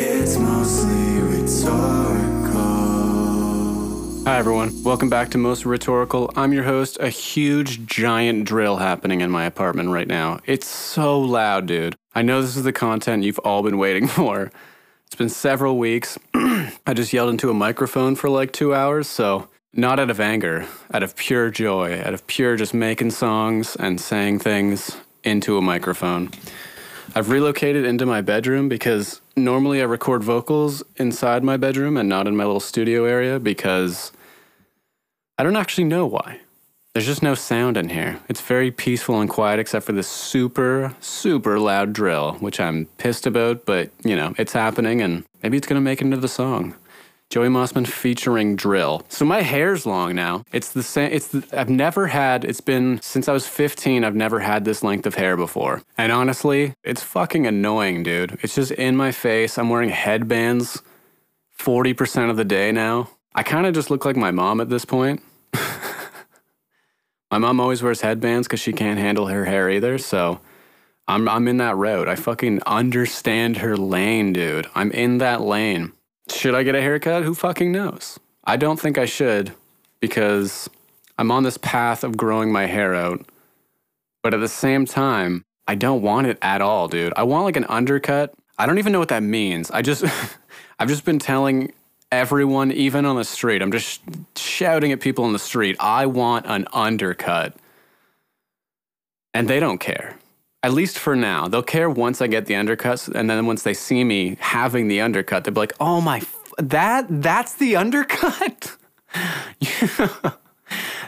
It's mostly rhetorical. Hi, everyone. Welcome back to Most Rhetorical. I'm your host. A huge, giant drill happening in my apartment right now. It's so loud, dude. I know this is the content you've all been waiting for. It's been several weeks. I just yelled into a microphone for like two hours, so not out of anger, out of pure joy, out of pure just making songs and saying things into a microphone. I've relocated into my bedroom because normally I record vocals inside my bedroom and not in my little studio area because I don't actually know why. There's just no sound in here. It's very peaceful and quiet except for this super, super loud drill, which I'm pissed about, but you know, it's happening and maybe it's gonna make it into the song. Joey Mossman featuring drill. So my hair's long now. It's the same. It's the, I've never had. It's been since I was 15. I've never had this length of hair before. And honestly, it's fucking annoying, dude. It's just in my face. I'm wearing headbands 40% of the day now. I kind of just look like my mom at this point. my mom always wears headbands because she can't handle her hair either. So I'm I'm in that road. I fucking understand her lane, dude. I'm in that lane. Should I get a haircut? Who fucking knows? I don't think I should because I'm on this path of growing my hair out. But at the same time, I don't want it at all, dude. I want like an undercut. I don't even know what that means. I just I've just been telling everyone even on the street. I'm just shouting at people on the street, "I want an undercut." And they don't care at least for now. They'll care once I get the undercuts, and then once they see me having the undercut, they'll be like, "Oh my, f- that that's the undercut."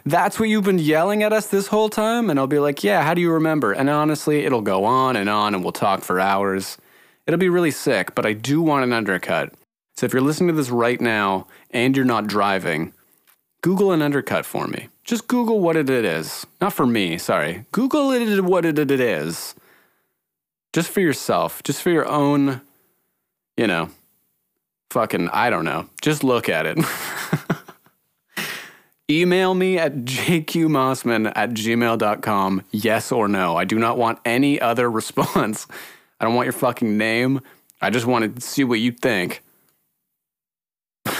that's what you've been yelling at us this whole time, and I'll be like, "Yeah, how do you remember?" And honestly, it'll go on and on, and we'll talk for hours. It'll be really sick, but I do want an undercut. So if you're listening to this right now and you're not driving, Google an undercut for me. Just Google what it is. Not for me, sorry. Google it what it is. Just for yourself. Just for your own, you know, fucking, I don't know. Just look at it. Email me at jqmossman at gmail.com, yes or no. I do not want any other response. I don't want your fucking name. I just want to see what you think.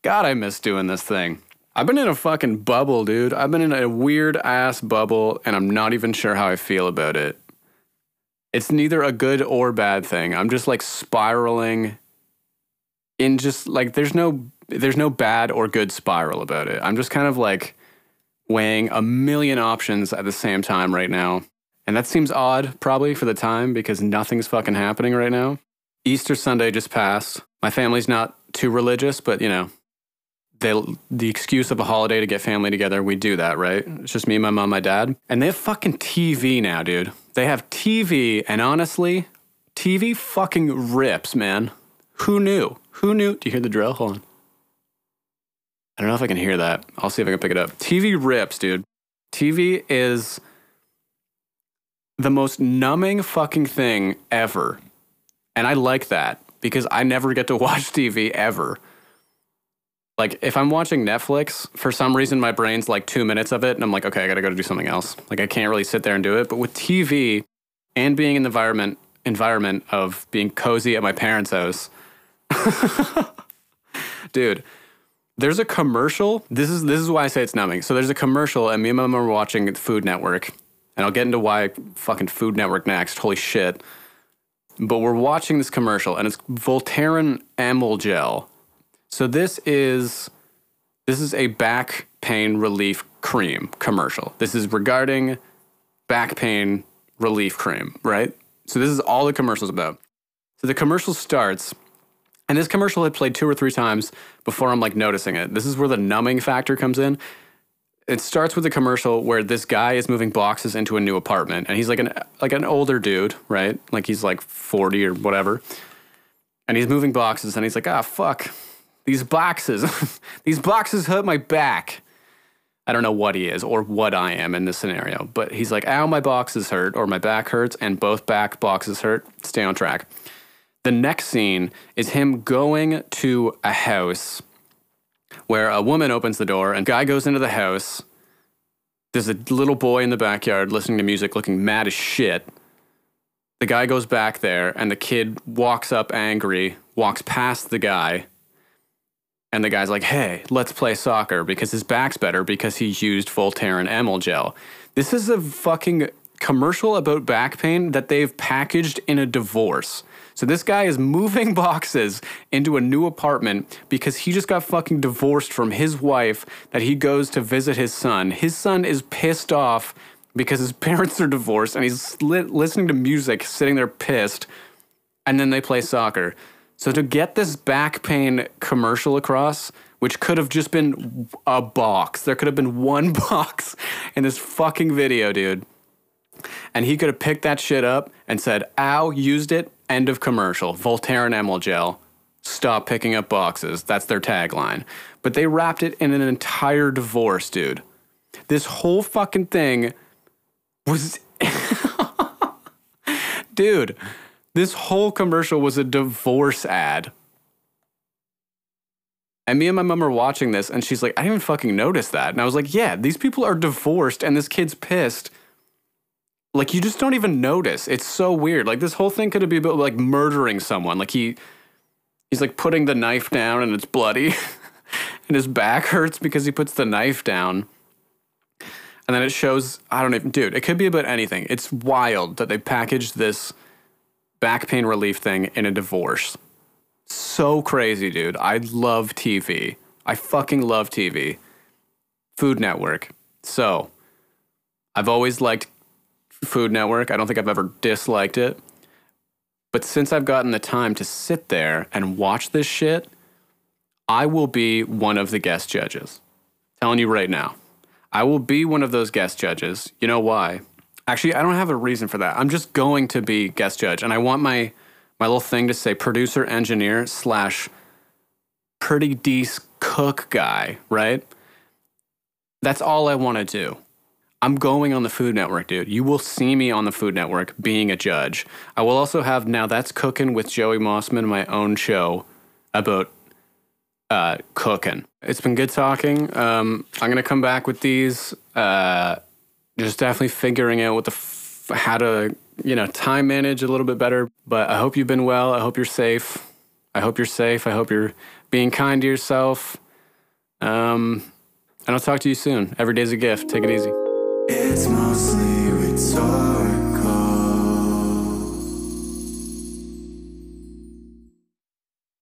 God, I miss doing this thing. I've been in a fucking bubble, dude. I've been in a weird ass bubble, and I'm not even sure how I feel about it. It's neither a good or bad thing. I'm just like spiraling in just like there's no there's no bad or good spiral about it. I'm just kind of like weighing a million options at the same time right now. And that seems odd probably for the time because nothing's fucking happening right now. Easter Sunday just passed. My family's not too religious, but you know, the excuse of a holiday to get family together, we do that, right? It's just me, my mom, my dad. And they have fucking TV now, dude. They have TV, and honestly, TV fucking rips, man. Who knew? Who knew? Do you hear the drill? Hold on. I don't know if I can hear that. I'll see if I can pick it up. TV rips, dude. TV is the most numbing fucking thing ever. And I like that because I never get to watch TV ever. Like if I'm watching Netflix, for some reason my brain's like two minutes of it, and I'm like, okay, I gotta go to do something else. Like I can't really sit there and do it. But with TV and being in the environment environment of being cozy at my parents' house, dude, there's a commercial. This is this is why I say it's numbing. So there's a commercial, and me and my mom are watching Food Network, and I'll get into why fucking Food Network next. Holy shit! But we're watching this commercial, and it's Voltaren Emulgel so this is this is a back pain relief cream commercial. This is regarding back pain relief cream, right? So this is all the commercial's about. So the commercial starts, and this commercial had played two or three times before I'm like noticing it. This is where the numbing factor comes in. It starts with a commercial where this guy is moving boxes into a new apartment, and he's like an like an older dude, right? Like he's like 40 or whatever. And he's moving boxes, and he's like, ah, fuck, these boxes, these boxes hurt my back. I don't know what he is or what I am in this scenario, but he's like, ow, my boxes hurt or my back hurts, and both back boxes hurt. Stay on track. The next scene is him going to a house where a woman opens the door and guy goes into the house. There's a little boy in the backyard listening to music, looking mad as shit. the guy goes back there, and the kid walks up angry, walks past the guy, and the guy's like, hey, let's play soccer because his back's better because he used Voltaren Emulgel. This is a fucking commercial about back pain that they've packaged in a divorce. So this guy is moving boxes into a new apartment because he just got fucking divorced from his wife that he goes to visit his son. His son is pissed off because his parents are divorced and he's li- listening to music, sitting there pissed, and then they play soccer. So to get this back pain commercial across, which could have just been a box, there could have been one box in this fucking video, dude. And he could have picked that shit up and said, ow, used it, end of commercial. Voltaren Emulgel. Stop picking up boxes. That's their tagline. But they wrapped it in an entire divorce, dude. This whole fucking thing was. dude, this whole commercial was a divorce ad. And me and my mom are watching this, and she's like, I didn't even fucking notice that. And I was like, yeah, these people are divorced, and this kid's pissed. Like, you just don't even notice. It's so weird. Like, this whole thing could have been about, like, murdering someone. Like, he. He's like putting the knife down and it's bloody. and his back hurts because he puts the knife down. And then it shows, I don't even, dude, it could be about anything. It's wild that they packaged this back pain relief thing in a divorce. So crazy, dude. I love TV. I fucking love TV. Food Network. So, I've always liked Food Network. I don't think I've ever disliked it. But since I've gotten the time to sit there and watch this shit, I will be one of the guest judges. Telling you right now. I will be one of those guest judges. You know why? Actually, I don't have a reason for that. I'm just going to be guest judge, and I want my my little thing to say producer, engineer slash pretty decent cook guy, right? That's all I want to do. I'm going on the Food Network, dude. You will see me on the Food Network being a judge. I will also have Now That's Cooking with Joey Mossman, my own show about uh, cooking. It's been good talking. Um, I'm gonna come back with these. Uh, just definitely figuring out what the f- how to you know time manage a little bit better. But I hope you've been well. I hope you're safe. I hope you're safe. I hope you're being kind to yourself. Um, and I'll talk to you soon. Every day's a gift. Take it easy. It's mostly rhetorical.